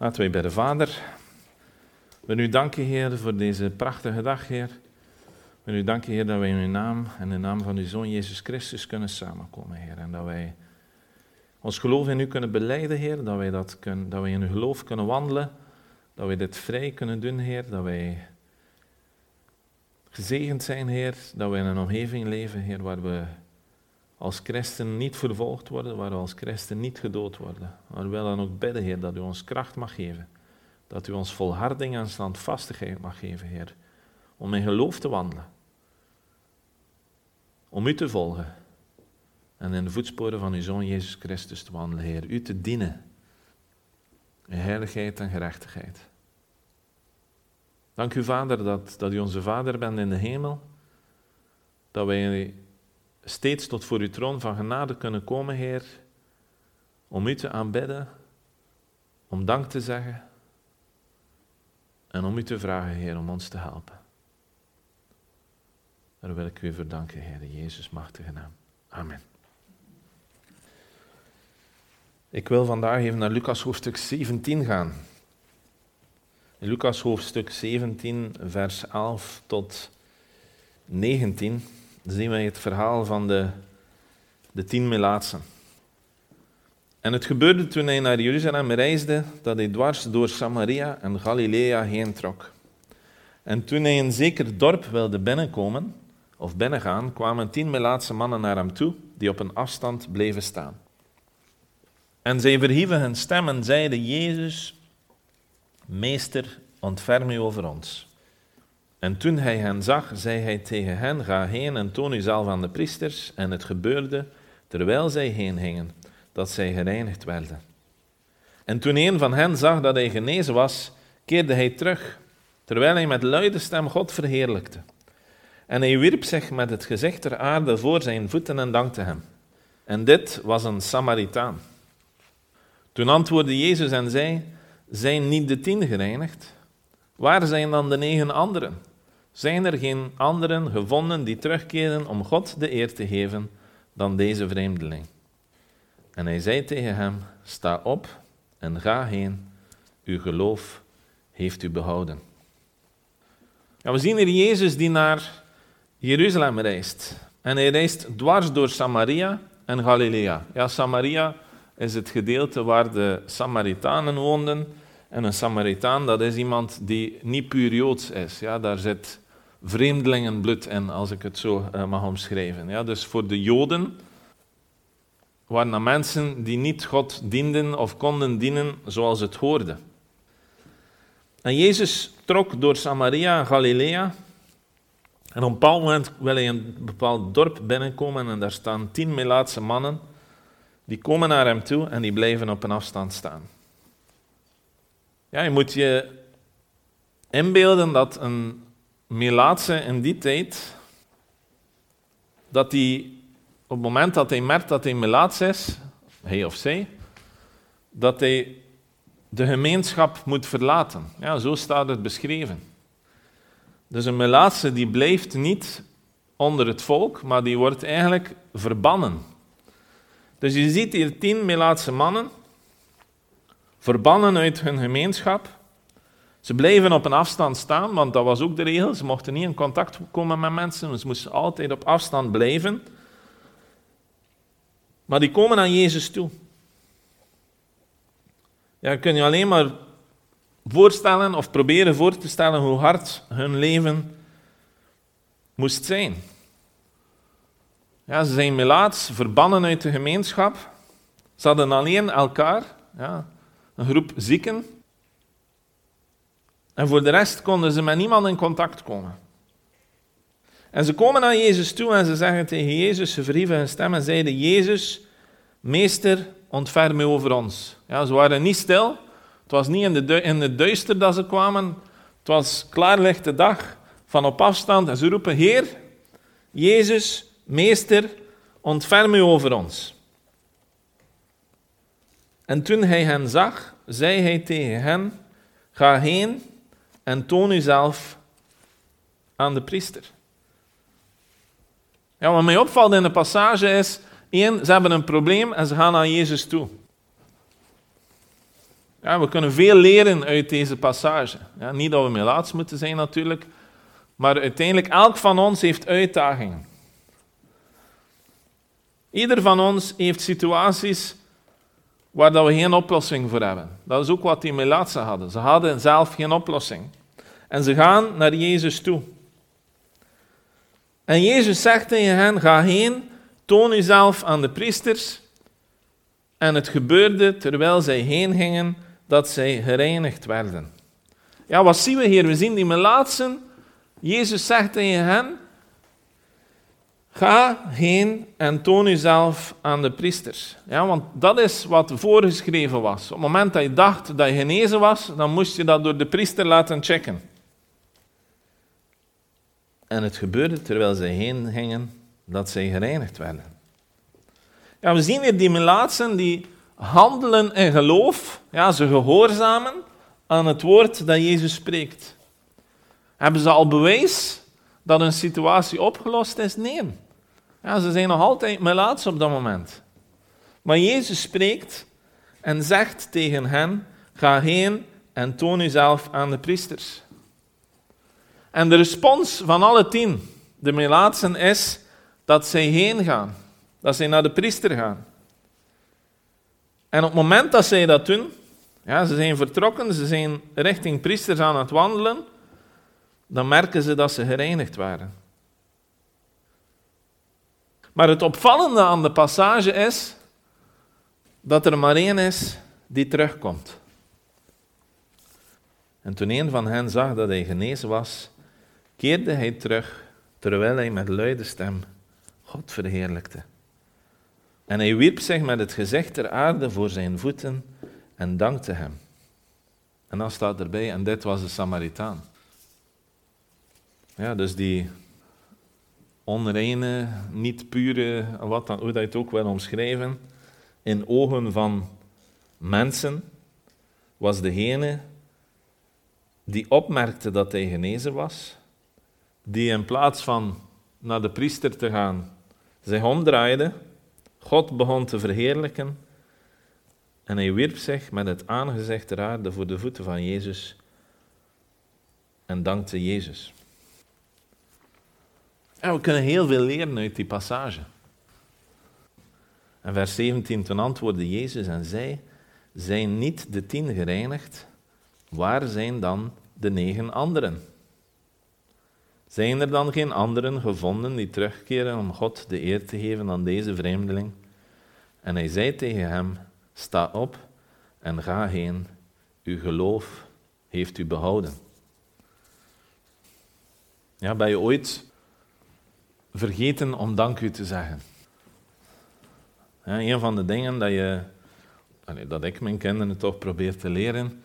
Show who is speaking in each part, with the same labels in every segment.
Speaker 1: Laten wij bij de Vader. We u danken, Heer, voor deze prachtige dag, Heer. We u danken, Heer, dat wij in uw naam en in de naam van uw Zoon Jezus Christus kunnen samenkomen, Heer. En dat wij ons geloof in u kunnen beleiden, Heer. Dat wij, dat kunnen, dat wij in uw geloof kunnen wandelen. Dat wij dit vrij kunnen doen, Heer. Dat wij gezegend zijn, Heer. Dat wij in een omgeving leven, Heer, waar we als christen niet vervolgd worden, waar we als christen niet gedood worden. Maar we willen dan ook bidden, Heer, dat u ons kracht mag geven. Dat u ons volharding en standvastigheid mag geven, Heer. Om in geloof te wandelen. Om u te volgen. En in de voetsporen van uw Zoon Jezus Christus te wandelen, Heer. U te dienen. In heiligheid en gerechtigheid. Dank u, Vader, dat, dat u onze Vader bent in de hemel. Dat wij steeds tot voor uw troon van genade kunnen komen, Heer, om u te aanbidden, om dank te zeggen en om u te vragen, Heer, om ons te helpen. Daar wil ik u voor danken, Heer, Jezus machtige naam. Amen. Ik wil vandaag even naar Lucas hoofdstuk 17 gaan. In Lucas hoofdstuk 17, vers 11 tot 19 zien wij het verhaal van de, de tien melaatsen. En het gebeurde toen hij naar Jeruzalem reisde, dat hij dwars door Samaria en Galilea heen trok. En toen hij een zeker dorp wilde binnenkomen, of binnengaan, kwamen tien melaatse mannen naar hem toe, die op een afstand bleven staan. En zij verhieven hun stem en zeiden, Jezus, Meester, ontferm u over ons. En toen hij hen zag, zei hij tegen hen: Ga heen en toon u aan de priesters. En het gebeurde, terwijl zij heen gingen, dat zij gereinigd werden. En toen een van hen zag dat hij genezen was, keerde hij terug, terwijl hij met luide stem God verheerlijkte. En hij wierp zich met het gezicht ter aarde voor zijn voeten en dankte hem. En dit was een Samaritaan. Toen antwoordde Jezus en zei: Zijn niet de tien gereinigd? Waar zijn dan de negen anderen? Zijn er geen anderen gevonden die terugkeren om God de eer te geven dan deze vreemdeling? En hij zei tegen hem: Sta op en ga heen, uw geloof heeft u behouden. Ja, we zien hier Jezus die naar Jeruzalem reist. En hij reist dwars door Samaria en Galilea. Ja, Samaria is het gedeelte waar de Samaritanen woonden. En een Samaritaan, dat is iemand die niet puur Joods is. Ja, daar zit vreemdelingenbloed in, als ik het zo uh, mag omschrijven. Ja, dus voor de Joden waren dat mensen die niet God dienden of konden dienen zoals het hoorde. En Jezus trok door Samaria en Galilea. En op een bepaald moment wil hij een bepaald dorp binnenkomen en daar staan tien Melaatse mannen. Die komen naar hem toe en die blijven op een afstand staan. Ja, je moet je inbeelden dat een Melaatse in die tijd, dat hij op het moment dat hij merkt dat hij Melaats is, hij of zij, dat hij de gemeenschap moet verlaten. Ja, zo staat het beschreven. Dus een Melaatse die blijft niet onder het volk, maar die wordt eigenlijk verbannen. Dus je ziet hier tien Melaatse mannen, verbannen uit hun gemeenschap, ze bleven op een afstand staan, want dat was ook de regel. Ze mochten niet in contact komen met mensen, ze moesten altijd op afstand blijven. Maar die komen aan Jezus toe. Ja, kun je alleen maar voorstellen of proberen voor te stellen hoe hard hun leven moest zijn. Ja, ze zijn melaats, verbannen uit de gemeenschap. Ze hadden alleen elkaar, ja, een groep zieken, en voor de rest konden ze met niemand in contact komen. En ze komen naar Jezus toe en ze zeggen tegen Jezus, ze verhieven hun stem en zeiden, Jezus, meester, ontferm u over ons. Ja, ze waren niet stil. Het was niet in, de in het duister dat ze kwamen. Het was klaarlichte dag van op afstand. En ze roepen, Heer, Jezus, meester, ontferm u over ons. En toen hij hen zag, zei hij tegen hen, ga heen en toon uzelf aan de priester. Ja, wat mij opvalt in de passage is, één, ze hebben een probleem en ze gaan naar Jezus toe. Ja, we kunnen veel leren uit deze passage. Ja, niet dat we melaats moeten zijn natuurlijk, maar uiteindelijk elk van ons heeft uitdagingen. Ieder van ons heeft situaties waar we geen oplossing voor hebben. Dat is ook wat die melaatsen hadden. Ze hadden zelf geen oplossing. En ze gaan naar Jezus toe. En Jezus zegt tegen hen, ga heen, toon uzelf aan de priesters. En het gebeurde terwijl zij heen gingen, dat zij gereinigd werden. Ja, wat zien we hier? We zien die melaatsen. Jezus zegt tegen hen, Ga heen en toon uzelf aan de priesters. Ja, want dat is wat voorgeschreven was. Op het moment dat je dacht dat je genezen was, dan moest je dat door de priester laten checken. En het gebeurde terwijl zij heen gingen, dat zij gereinigd werden. Ja, we zien hier die melaatsen die handelen in geloof. Ja, ze gehoorzamen aan het woord dat Jezus spreekt. Hebben ze al bewijs dat een situatie opgelost is? Nee. Ja, ze zijn nog altijd melaats op dat moment. Maar Jezus spreekt en zegt tegen hen: Ga heen en toon uzelf aan de priesters. En de respons van alle tien, de melaatsen, is dat zij heen gaan. Dat zij naar de priester gaan. En op het moment dat zij dat doen, ja, ze zijn vertrokken, ze zijn richting priesters aan het wandelen, dan merken ze dat ze gereinigd waren. Maar het opvallende aan de passage is dat er maar één is die terugkomt. En toen een van hen zag dat hij genezen was, keerde hij terug terwijl hij met luide stem God verheerlijkte. En hij wierp zich met het gezicht ter aarde voor zijn voeten en dankte hem. En dan staat erbij, en dit was de Samaritaan. Ja, dus die onreine, niet pure, wat dan, hoe dat je het ook wil omschrijven, in ogen van mensen, was degene die opmerkte dat hij genezen was, die in plaats van naar de priester te gaan, zich omdraaide, God begon te verheerlijken en hij wierp zich met het aangezicht ter aarde voor de voeten van Jezus en dankte Jezus. En we kunnen heel veel leren uit die passage. En vers 17, toen antwoordde Jezus en zei, zijn niet de tien gereinigd, waar zijn dan de negen anderen? Zijn er dan geen anderen gevonden die terugkeren om God de eer te geven aan deze vreemdeling? En hij zei tegen hem, sta op en ga heen, uw geloof heeft u behouden. Ja, ben je ooit vergeten om dank u te zeggen. Ja, een van de dingen dat, je, dat ik mijn kinderen toch probeer te leren,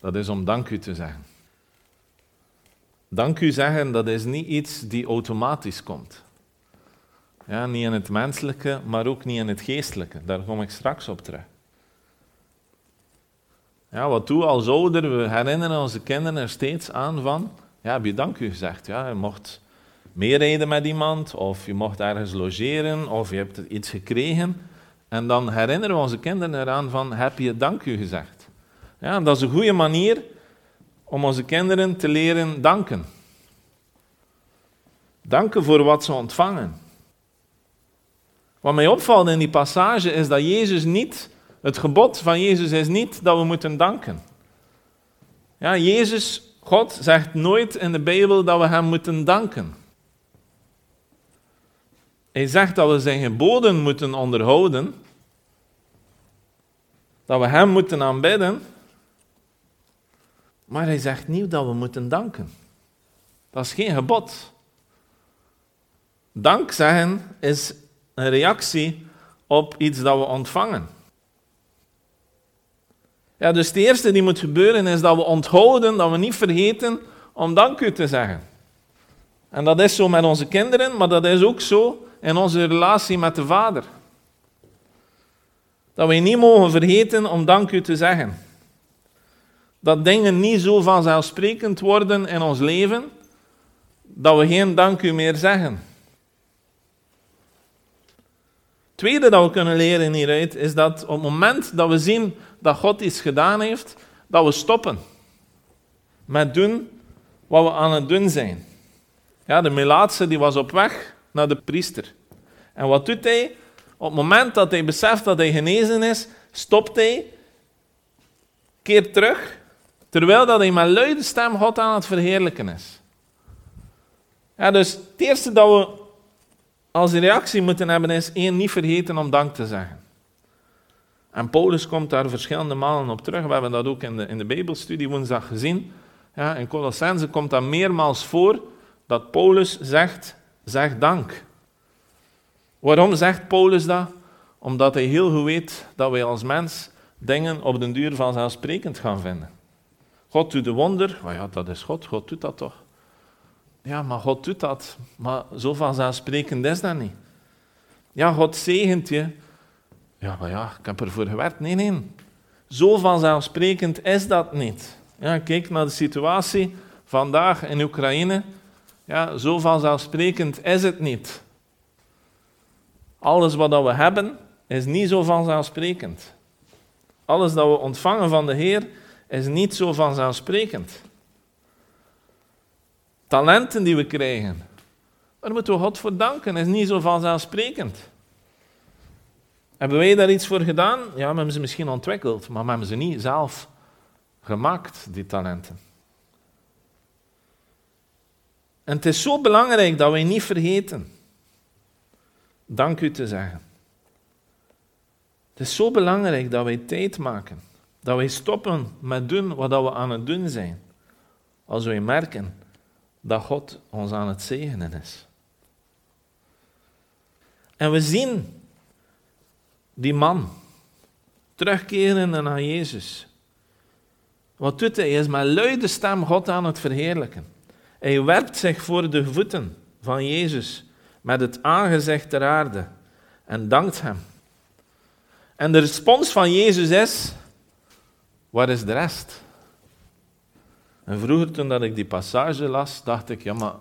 Speaker 1: dat is om dank u te zeggen. Dank u zeggen, dat is niet iets die automatisch komt. Ja, niet in het menselijke, maar ook niet in het geestelijke. Daar kom ik straks op terug. Ja, wat doe als ouder? We herinneren onze kinderen er steeds aan van, ja, heb je dank u gezegd? Ja, je mocht meerijden met iemand, of je mocht ergens logeren, of je hebt iets gekregen. En dan herinneren we onze kinderen eraan van, heb je dank u gezegd? Ja, dat is een goede manier om onze kinderen te leren danken. Danken voor wat ze ontvangen. Wat mij opvalt in die passage is dat Jezus niet, het gebod van Jezus is niet dat we moeten danken. Ja, Jezus, God, zegt nooit in de Bijbel dat we Hem moeten danken. Hij zegt dat we zijn geboden moeten onderhouden, dat we Hem moeten aanbidden, maar hij zegt niet dat we moeten danken. Dat is geen gebod. Dank zeggen is een reactie op iets dat we ontvangen. Ja, dus het eerste die moet gebeuren is dat we onthouden, dat we niet vergeten om dank u te zeggen. En dat is zo met onze kinderen, maar dat is ook zo in onze relatie met de Vader. Dat we niet mogen vergeten om dank u te zeggen. Dat dingen niet zo vanzelfsprekend worden in ons leven, dat we geen dank u meer zeggen. tweede dat we kunnen leren hieruit is dat op het moment dat we zien dat God iets gedaan heeft, dat we stoppen met doen wat we aan het doen zijn. Ja, de Melaatse die was op weg naar de priester. En wat doet hij? Op het moment dat hij beseft dat hij genezen is, stopt hij, keert terug, terwijl dat hij met luide stem God aan het verheerlijken is. Ja, dus het eerste dat we als reactie moeten hebben is één, niet vergeten om dank te zeggen. En Paulus komt daar verschillende malen op terug. We hebben dat ook in de, in de Bijbelstudie woensdag gezien. Ja, in Colossense komt dat meermaals voor dat Paulus zegt, zeg dank. Waarom zegt Paulus dat? Omdat hij heel goed weet dat wij als mens dingen op den duur vanzelfsprekend gaan vinden. God doet de wonder, oh ja, dat is God, God doet dat toch. Ja, maar God doet dat, maar zo vanzelfsprekend is dat niet. Ja, God zegent je. Ja, maar ja, ik heb ervoor gewerkt. Nee, nee. Zo vanzelfsprekend is dat niet. Ja, kijk naar de situatie vandaag in Oekraïne. Ja, zo vanzelfsprekend is het niet. Alles wat we hebben, is niet zo vanzelfsprekend. Alles dat we ontvangen van de Heer, is niet zo vanzelfsprekend. Talenten die we krijgen, daar moeten we God voor danken, is niet zo vanzelfsprekend. Hebben wij daar iets voor gedaan? Ja, we hebben ze misschien ontwikkeld, maar we hebben ze niet zelf gemaakt, die talenten. En het is zo belangrijk dat wij niet vergeten dank u te zeggen. Het is zo belangrijk dat wij tijd maken. Dat wij stoppen met doen wat we aan het doen zijn. Als wij merken dat God ons aan het zegenen is. En we zien die man terugkeren naar Jezus. Wat doet hij? Hij is met luide stem God aan het verheerlijken. Hij werpt zich voor de voeten van Jezus met het aangezicht ter aarde en dankt hem. En de respons van Jezus is: waar is de rest? En vroeger, toen dat ik die passage las, dacht ik: ja, maar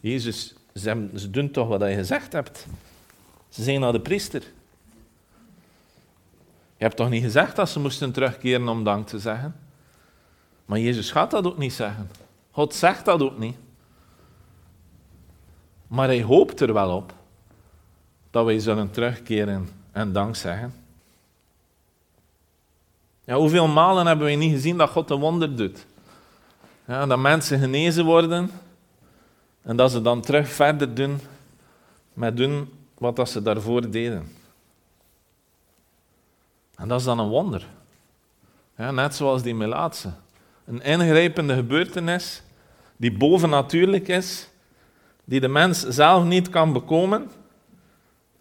Speaker 1: Jezus, ze, doen toch wat je gezegd hebt. Ze zijn naar de priester. Je hebt toch niet gezegd dat ze moesten terugkeren om dank te zeggen? Maar Jezus gaat dat ook niet zeggen. God zegt dat ook niet. Maar hij hoopt er wel op dat wij zullen terugkeren en dank zeggen. Ja, hoeveel malen hebben we niet gezien dat God een wonder doet? Ja, dat mensen genezen worden en dat ze dan terug verder doen met doen wat ze daarvoor deden. En dat is dan een wonder. Ja, net zoals die Melaatse. Een ingrijpende gebeurtenis die bovennatuurlijk is, die de mens zelf niet kan bekomen.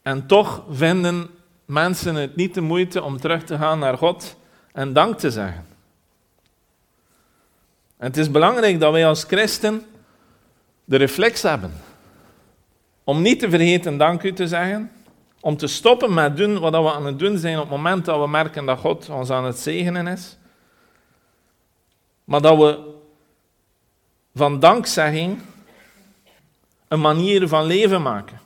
Speaker 1: En toch vinden mensen het niet de moeite om terug te gaan naar God en dank te zeggen. En het is belangrijk dat wij als christen de reflex hebben om niet te vergeten dank u te zeggen, om te stoppen met doen wat we aan het doen zijn op het moment dat we merken dat God ons aan het zegenen is, maar dat we van dankzegging een manier van leven maken.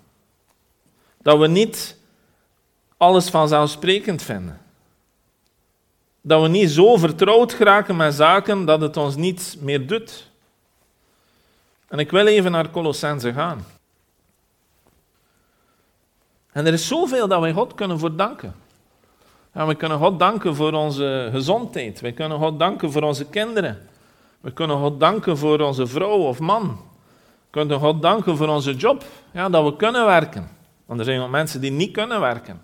Speaker 1: Dat we niet alles vanzelfsprekend vinden. Dat we niet zo vertrouwd geraken met zaken dat het ons niets meer doet. En ik wil even naar Colossense gaan. En er is zoveel dat wij God kunnen voor danken. Ja, we kunnen God danken voor onze gezondheid. We kunnen God danken voor onze kinderen. We kunnen God danken voor onze vrouw of man kunnen God danken voor onze job, ja, dat we kunnen werken. Want er zijn ook mensen die niet kunnen werken.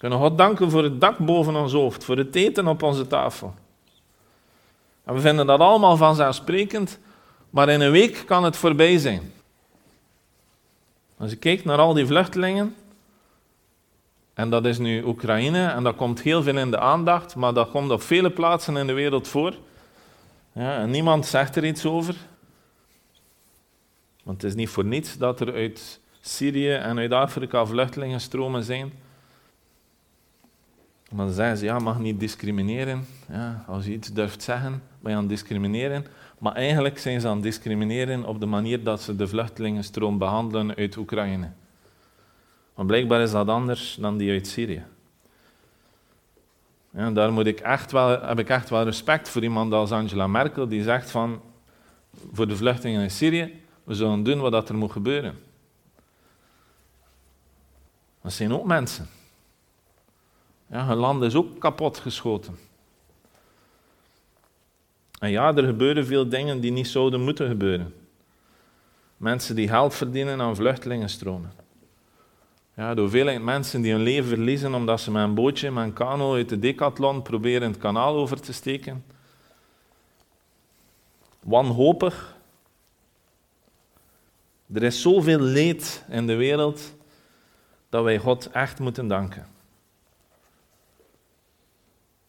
Speaker 1: Kunnen God danken voor het dak boven ons hoofd, voor het eten op onze tafel. En we vinden dat allemaal vanzelfsprekend, maar in een week kan het voorbij zijn. Als je kijkt naar al die vluchtelingen, en dat is nu Oekraïne, en dat komt heel veel in de aandacht, maar dat komt op vele plaatsen in de wereld voor. Ja, en niemand zegt er iets over. Want het is niet voor niets dat er uit Syrië en uit Afrika vluchtelingenstromen zijn. Maar dan zeggen ze, ja, mag niet discrimineren. Ja, als je iets durft zeggen, ben je aan het discrimineren. Maar eigenlijk zijn ze aan het discrimineren op de manier dat ze de vluchtelingenstroom behandelen uit Oekraïne. Maar blijkbaar is dat anders dan die uit Syrië. Ja, daar moet ik echt wel, heb ik echt wel respect voor iemand als Angela Merkel, die zegt van, voor de vluchtelingen in Syrië, we zullen doen wat er moet gebeuren. Dat zijn ook mensen. Ja, hun land is ook kapot geschoten. En ja, er gebeuren veel dingen die niet zouden moeten gebeuren. Mensen die geld verdienen aan vluchtelingenstromen. Ja, de hoeveelheid mensen die hun leven verliezen omdat ze met een bootje, met een kano uit de decathlon proberen het kanaal over te steken. Wanhopig. Er is zoveel leed in de wereld dat wij God echt moeten danken.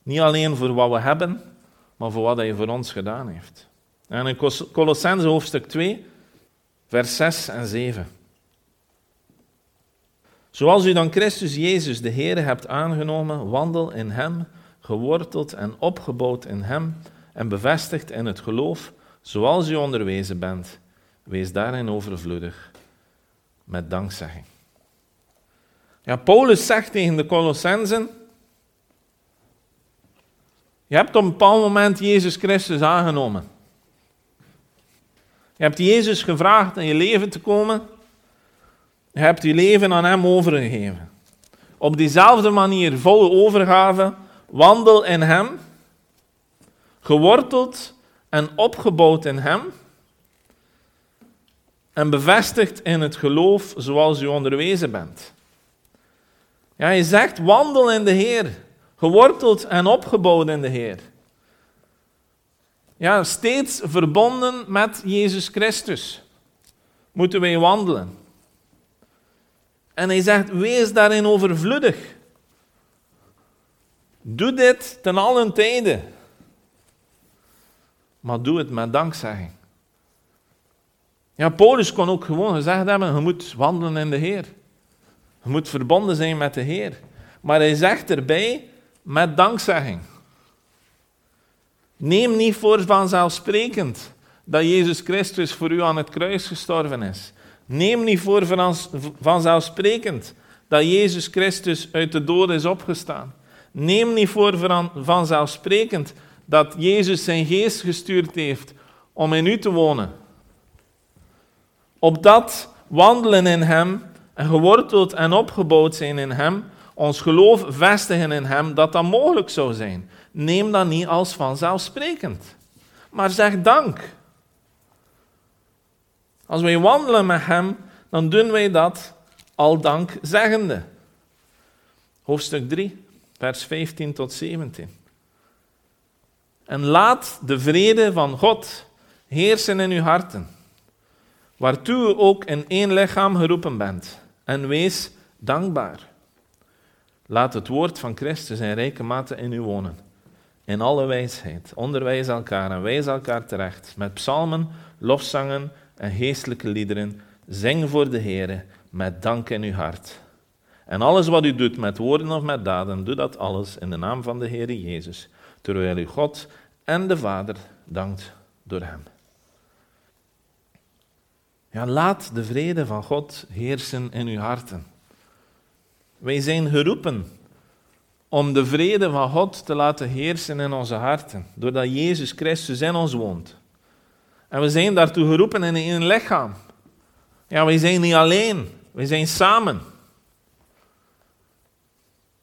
Speaker 1: Niet alleen voor wat we hebben, maar voor wat hij voor ons gedaan heeft. En in Colossense hoofdstuk 2, vers 6 en 7. Zoals u dan Christus Jezus, de Heer, hebt aangenomen, wandel in Hem, geworteld en opgebouwd in Hem en bevestigd in het geloof, zoals u onderwezen bent. Wees daarin overvloedig met dankzegging. Ja, Paulus zegt tegen de Colossensen, je hebt op een bepaald moment Jezus Christus aangenomen. Je hebt Jezus gevraagd in je leven te komen. Je hebt je leven aan Hem overgegeven. Op diezelfde manier, vol overgave, wandel in Hem, geworteld en opgebouwd in Hem, en bevestigd in het geloof zoals u onderwezen bent. Ja, je zegt, wandel in de Heer, geworteld en opgebouwd in de Heer. Ja, steeds verbonden met Jezus Christus moeten wij wandelen. En hij zegt, wees daarin overvloedig. Doe dit ten allen tijde. Maar doe het met dankzegging. Ja, Paulus kon ook gewoon gezegd hebben, je moet wandelen in de Heer. Je moet verbonden zijn met de Heer. Maar hij zegt erbij, met dankzegging. Neem niet voor vanzelfsprekend dat Jezus Christus voor u aan het kruis gestorven is. Neem niet voor vanzelfsprekend dat Jezus Christus uit de dood is opgestaan. Neem niet voor vanzelfsprekend dat Jezus zijn geest gestuurd heeft om in u te wonen. Op dat wandelen in Hem en geworteld en opgebouwd zijn in Hem, ons geloof vestigen in Hem, dat dat mogelijk zou zijn. Neem dat niet als vanzelfsprekend, maar zeg dank. Als wij wandelen met Hem, dan doen wij dat al dankzeggende. Hoofdstuk 3, vers 15 tot 17. En laat de vrede van God heersen in uw harten, waartoe u ook in één lichaam geroepen bent, en wees dankbaar. Laat het woord van Christus in rijke mate in u wonen, in alle wijsheid. Onderwijs elkaar en wijs elkaar terecht, met psalmen, lofzangen en geestelijke liederen. Zing voor de Heer met dank in uw hart. En alles wat u doet met woorden of met daden, doe dat alles in de naam van de Heer Jezus, terwijl u God en de Vader dankt door Hem. Ja, laat de vrede van God heersen in uw harten. Wij zijn geroepen om de vrede van God te laten heersen in onze harten, doordat Jezus Christus in ons woont. En we zijn daartoe geroepen in een lichaam. Ja, wij zijn niet alleen, wij zijn samen.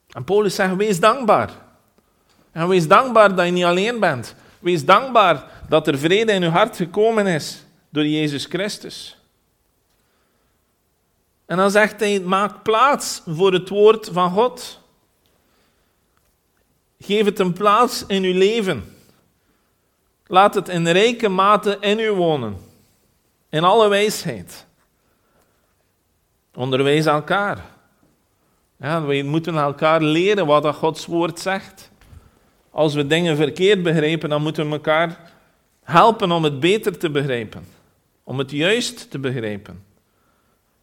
Speaker 1: En Paulus zegt, wees dankbaar. En wees dankbaar dat je niet alleen bent. Wees dankbaar dat er vrede in uw hart gekomen is door Jezus Christus. En dan zegt hij, maak plaats voor het woord van God. Geef het een plaats in uw leven. Laat het in rijke mate in u wonen. In alle wijsheid. Onderwijs elkaar. Ja, we moeten elkaar leren wat Gods woord zegt. Als we dingen verkeerd begrijpen, dan moeten we elkaar helpen om het beter te begrijpen. Om het juist te begrijpen.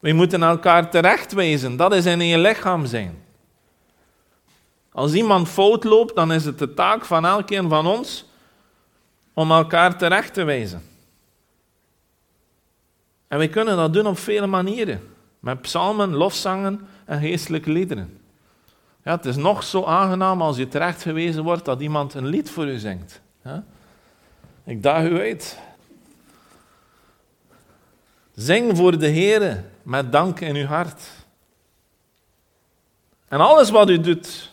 Speaker 1: We moeten elkaar terechtwijzen. Dat is in je lichaam zijn. Als iemand fout loopt, dan is het de taak van elkeen van ons om elkaar terecht te wijzen. En we kunnen dat doen op vele manieren. Met psalmen, lofzangen, en geestelijke liederen. Ja, het is nog zo aangenaam als je terecht gewezen wordt dat iemand een lied voor u zingt. Ik daag u uit. Zing voor de Heer met dank in uw hart. En alles wat u doet.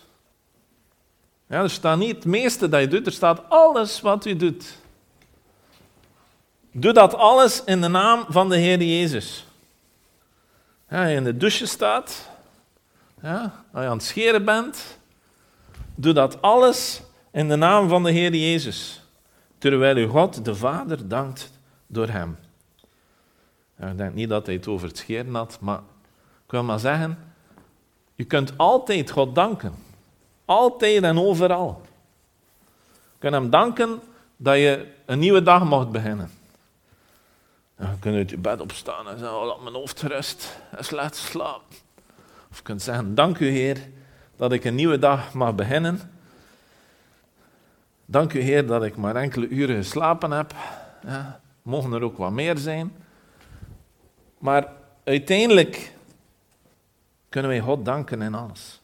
Speaker 1: Ja, er staat niet het meeste dat je doet, er staat alles wat u doet. Doe dat alles in de naam van de Heer Jezus. Ja, je in de douche staat, ja, als je aan het scheren bent, doe dat alles in de naam van de Heer Jezus. Terwijl u God, de Vader, dankt door hem. Ik denk niet dat hij het over het scheren had, maar ik wil maar zeggen, je kunt altijd God danken. Altijd en overal. Je kunt hem danken dat je een nieuwe dag mocht beginnen. Je kunt uit je bed opstaan en zeggen, oh, laat mijn hoofd rust en slecht slapen. Of je kunt zeggen, dank u Heer dat ik een nieuwe dag mag beginnen. Dank u Heer dat ik maar enkele uren geslapen heb. Ja, mogen er ook wat meer zijn. Maar uiteindelijk kunnen wij God danken in alles.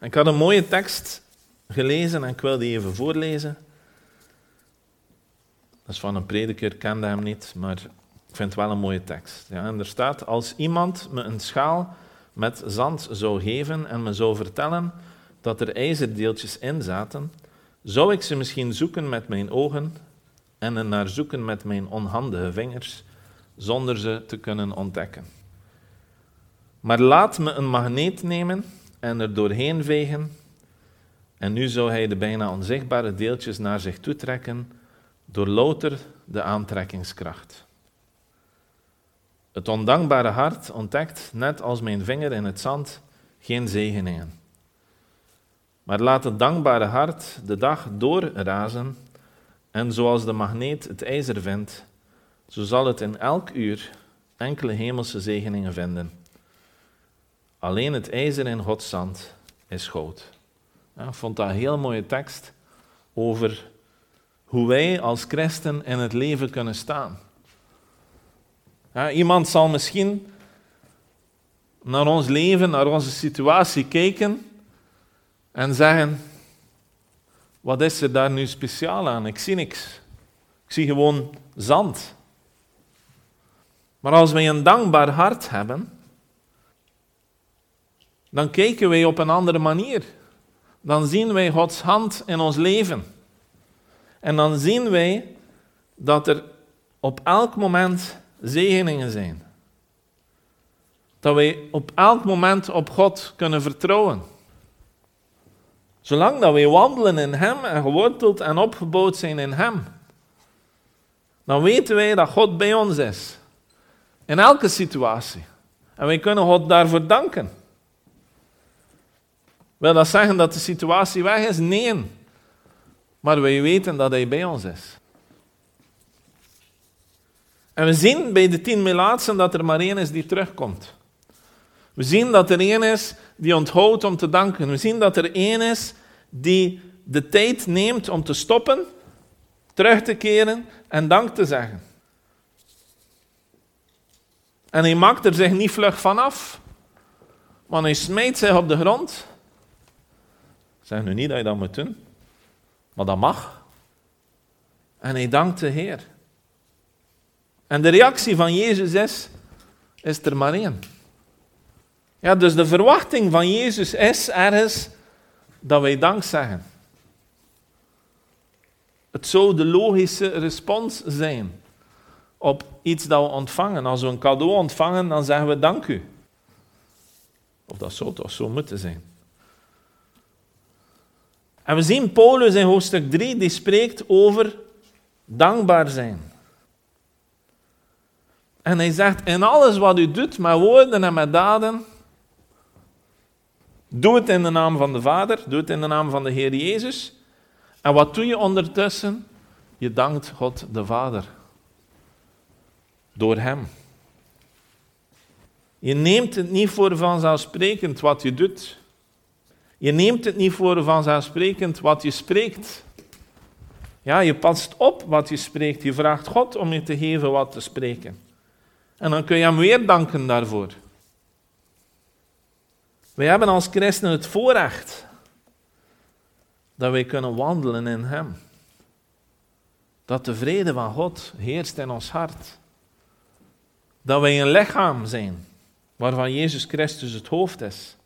Speaker 1: ik had een mooie tekst gelezen en ik wil die even voorlezen. Dat is van een prediker, ik kende hem niet, maar ik vind het wel een mooie tekst. Ja, en er staat, als iemand me een schaal met zand zou geven en me zou vertellen dat er ijzerdeeltjes in zaten, zou ik ze misschien zoeken met mijn ogen en er naar zoeken met mijn onhandige vingers, zonder ze te kunnen ontdekken. Maar laat me een magneet nemen en er doorheen vegen, en nu zou hij de bijna onzichtbare deeltjes naar zich toe trekken door louter de aantrekkingskracht. Het ondankbare hart ontdekt, net als mijn vinger in het zand, geen zegeningen. Maar laat het dankbare hart de dag doorrazen en zoals de magneet het ijzer vindt, zo zal het in elk uur enkele hemelse zegeningen vinden. Alleen het ijzer in Gods zand is goud. Ik vond dat een heel mooie tekst over hoe wij als christen in het leven kunnen staan. Iemand zal misschien naar ons leven, naar onze situatie kijken en zeggen: Wat is er daar nu speciaal aan? Ik zie niks. Ik zie gewoon zand. Maar als wij een dankbaar hart hebben, dan kijken wij op een andere manier. Dan zien wij Gods hand in ons leven. En dan zien wij dat er op elk moment zegeningen zijn. Dat wij op elk moment op God kunnen vertrouwen. Zolang dat wij wandelen in Hem en geworteld en opgebouwd zijn in Hem, dan weten wij dat God bij ons is. In elke situatie. En wij kunnen God daarvoor danken. Wil dat zeggen dat de situatie weg is? Nee. Maar wij weten dat Hij bij ons is. En we zien bij de tien melaatsen dat er maar één is die terugkomt. We zien dat er één is die onthoudt om te danken. We zien dat er één is die de tijd neemt om te stoppen, terug te keren en dank te zeggen. En hij maakt er zich niet vlug vanaf, maar hij smijt zich op de grond. Ik zeg nu niet dat je dat moet doen, maar dat mag. En hij dankt de Heer. En de reactie van Jezus is, is er maar één. Ja, dus de verwachting van Jezus is ergens dat wij dank zeggen. Het zou de logische respons zijn op iets dat we ontvangen. Als we een cadeau ontvangen, dan zeggen we dank u. Of dat zou toch zo moeten zijn. En we zien Paulus in hoofdstuk 3, die spreekt over dankbaar zijn. En hij zegt, in alles wat u doet, met woorden en met daden, doe het in de naam van de Vader, doe het in de naam van de Heer Jezus. En wat doe je ondertussen? Je dankt God de Vader. Door Hem. Je neemt het niet voor vanzelfsprekend wat je doet. Je neemt het niet voor vanzelfsprekend wat je spreekt. Ja, je past op wat je spreekt. Je vraagt God om je te geven wat te spreken. En dan kun je hem weer danken daarvoor. Wij hebben als christenen het voorrecht dat wij kunnen wandelen in Hem. Dat de vrede van God heerst in ons hart. Dat wij een lichaam zijn waarvan Jezus Christus het hoofd is.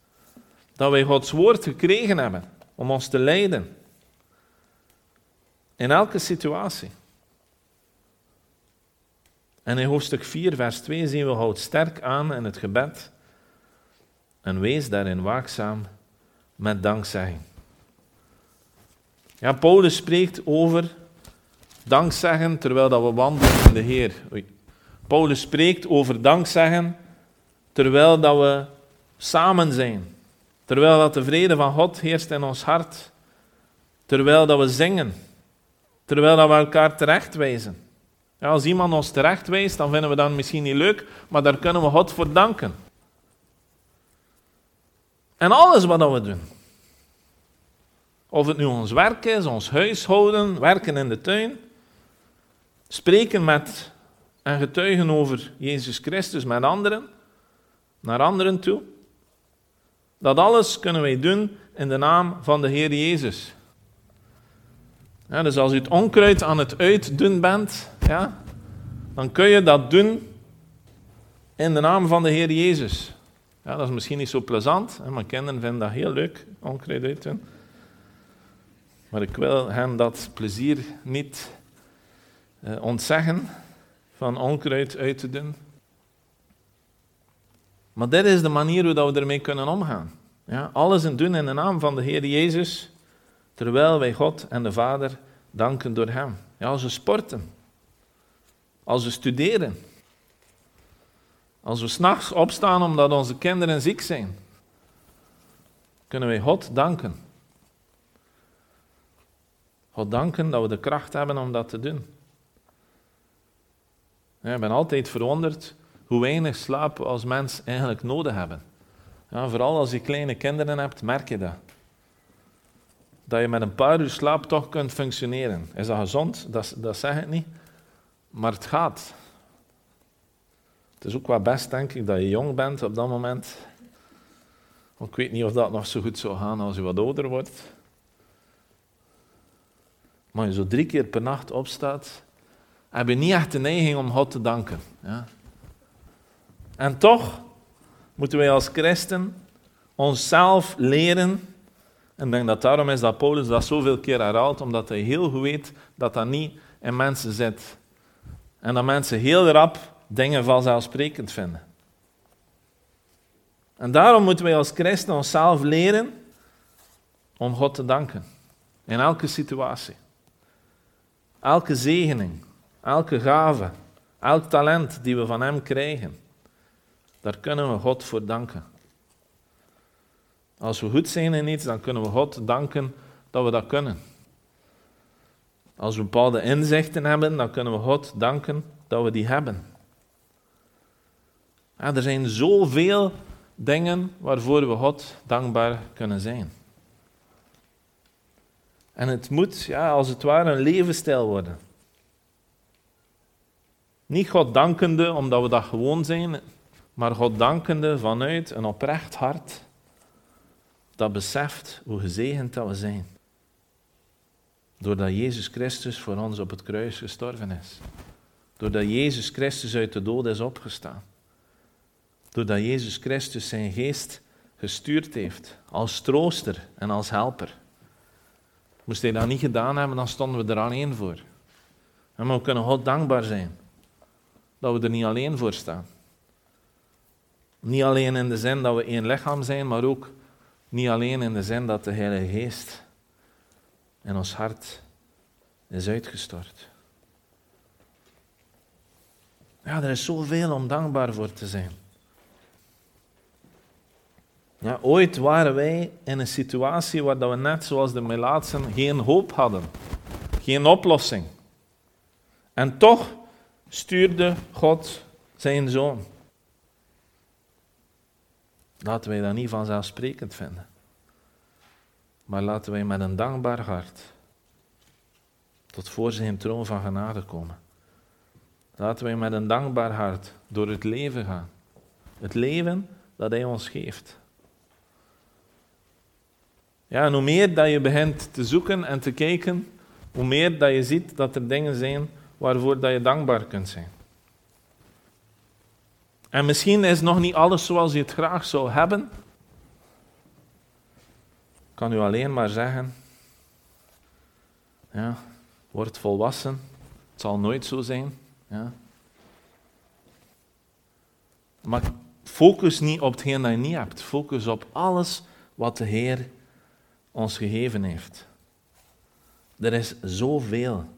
Speaker 1: Dat wij Gods woord gekregen hebben om ons te leiden. In elke situatie. En in hoofdstuk 4, vers 2 zien we houd sterk aan in het gebed en wees daarin waakzaam met dankzegging. Ja, Paulus spreekt over dankzeggen terwijl dat we wandelen in de Heer. Oei. Paulus spreekt over dankzeggen terwijl dat we samen zijn. Terwijl dat de vrede van God heerst in ons hart. Terwijl dat we zingen. Terwijl dat we elkaar terechtwijzen. Ja, als iemand ons terechtwijst, dan vinden we dat misschien niet leuk, maar daar kunnen we God voor danken. En alles wat we doen. Of het nu ons werk is, ons huishouden, werken in de tuin, spreken met en getuigen over Jezus Christus met anderen, naar anderen toe. Dat alles kunnen wij doen in de naam van de Heer Jezus. Ja, dus als u het onkruid aan het uitdoen bent, ja, dan kun je dat doen in de naam van de Heer Jezus. Ja, dat is misschien niet zo plezant, maar kinderen vinden dat heel leuk, onkruid uitdoen. Maar ik wil hen dat plezier niet eh, ontzeggen van onkruid uit te doen. Maar dit is de manier hoe we ermee kunnen omgaan. Ja, alles in doen in de naam van de Heer Jezus, terwijl wij God en de Vader danken door Hem. Ja, als we sporten, als we studeren, als we s'nachts opstaan omdat onze kinderen ziek zijn, kunnen wij God danken. God danken dat we de kracht hebben om dat te doen. Ik ben altijd verwonderd hoe weinig slaap als mens eigenlijk nodig hebben. Ja, vooral als je kleine kinderen hebt, merk je dat. Dat je met een paar uur slaap toch kunt functioneren. Is dat gezond? Dat, dat zeg ik niet. Maar het gaat. Het is ook wel best, denk ik, dat je jong bent op dat moment. Ik weet niet of dat nog zo goed zou gaan als je wat ouder wordt. Maar je zo drie keer per nacht opstaat, heb je niet echt de neiging om God te danken. Ja? En toch moeten wij als christen onszelf leren. En ik denk dat daarom is dat Paulus dat zoveel keer herhaalt, omdat hij heel goed weet dat dat niet in mensen zit. En dat mensen heel rap dingen vanzelfsprekend vinden. En daarom moeten wij als christen onszelf leren om God te danken. In elke situatie. Elke zegening, elke gave, elk talent die we van Hem krijgen. Daar kunnen we God voor danken. Als we goed zijn in iets, dan kunnen we God danken dat we dat kunnen. Als we bepaalde inzichten hebben, dan kunnen we God danken dat we die hebben. Er zijn zoveel dingen waarvoor we God dankbaar kunnen zijn. En het moet, ja, als het ware, een levensstijl worden. Niet God dankende omdat we dat gewoon zijn, maar God dankende vanuit een oprecht hart dat beseft hoe gezegend dat we zijn. Doordat Jezus Christus voor ons op het kruis gestorven is. Doordat Jezus Christus uit de dood is opgestaan. Doordat Jezus Christus zijn geest gestuurd heeft als trooster en als helper. Moest hij dat niet gedaan hebben, dan stonden we er alleen voor. En we kunnen God dankbaar zijn dat we er niet alleen voor staan. Niet alleen in de zin dat we één lichaam zijn, maar ook niet alleen in de zin dat de Heilige Geest in ons hart is uitgestort. Ja, er is zoveel om dankbaar voor te zijn. Ja, ooit waren wij in een situatie waar we net zoals de Melaatsen geen hoop hadden, geen oplossing. En toch stuurde God zijn zoon. Laten wij dat niet vanzelfsprekend vinden. Maar laten wij met een dankbaar hart tot voor zijn troon van genade komen. Laten wij met een dankbaar hart door het leven gaan. Het leven dat hij ons geeft. Ja, en hoe meer dat je begint te zoeken en te kijken, hoe meer dat je ziet dat er dingen zijn waarvoor dat je dankbaar kunt zijn. En misschien is nog niet alles zoals je het graag zou hebben. Ik kan u alleen maar zeggen, ja, word volwassen. Het zal nooit zo zijn. Ja. Maar focus niet op hetgeen dat je niet hebt. Focus op alles wat de Heer ons gegeven heeft. Er is zoveel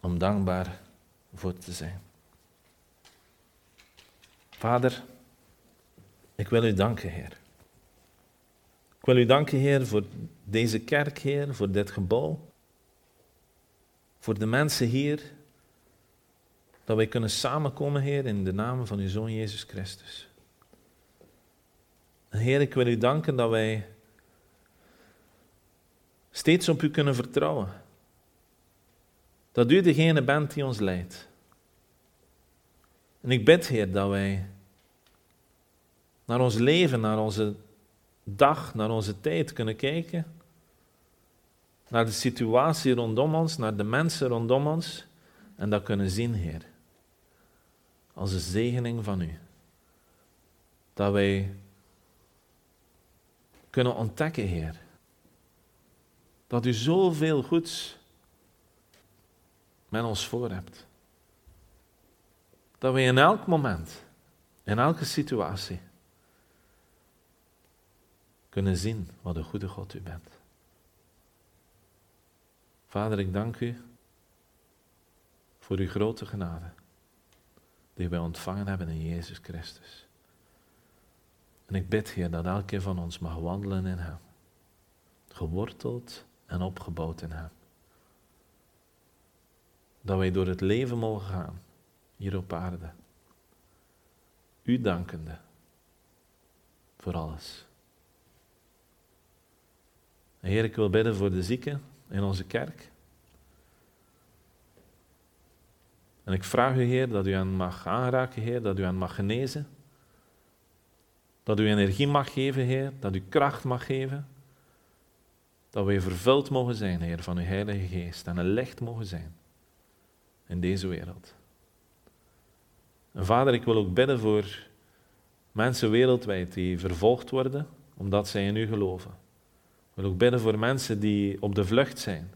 Speaker 1: om dankbaar voor te zijn. Vader, ik wil u danken, Heer. Ik wil u danken, Heer, voor deze kerk, Heer, voor dit gebouw. Voor de mensen hier, dat wij kunnen samenkomen, Heer, in de naam van uw Zoon Jezus Christus. Heer, ik wil u danken dat wij steeds op u kunnen vertrouwen. Dat u degene bent die ons leidt. En ik bid, Heer, dat wij naar ons leven, naar onze dag, naar onze tijd kunnen kijken. Naar de situatie rondom ons, naar de mensen rondom ons. En dat kunnen zien, Heer. Als een zegening van u. Dat wij kunnen ontdekken, Heer. Dat u zoveel goeds met ons voor hebt. Dat we in elk moment, in elke situatie, kunnen zien wat een goede God u bent. Vader, ik dank u voor uw grote genade die wij ontvangen hebben in Jezus Christus. En ik bid, Heer, dat elke van ons mag wandelen in Hem, geworteld en opgebouwd in Hem. Dat wij door het leven mogen gaan, hier op aarde, U dankende voor alles. Heer, ik wil bidden voor de zieken in onze kerk. En ik vraag u, Heer, dat u hen mag aanraken, Heer, dat u hen mag genezen. Dat u energie mag geven, Heer, dat u kracht mag geven. Dat wij vervuld mogen zijn, Heer, van uw Heilige Geest en een licht mogen zijn in deze wereld. En Vader, ik wil ook bidden voor mensen wereldwijd die vervolgd worden omdat zij in u geloven. Ik wil ook bidden voor mensen die op de vlucht zijn.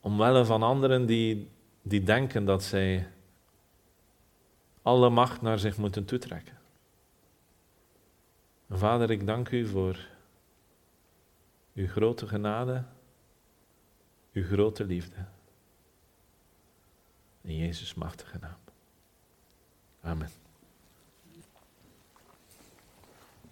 Speaker 1: Omwille van anderen die, die denken dat zij alle macht naar zich moeten toetrekken. Vader, ik dank u voor uw grote genade, uw grote liefde. In Jezus' machtige naam. Amen.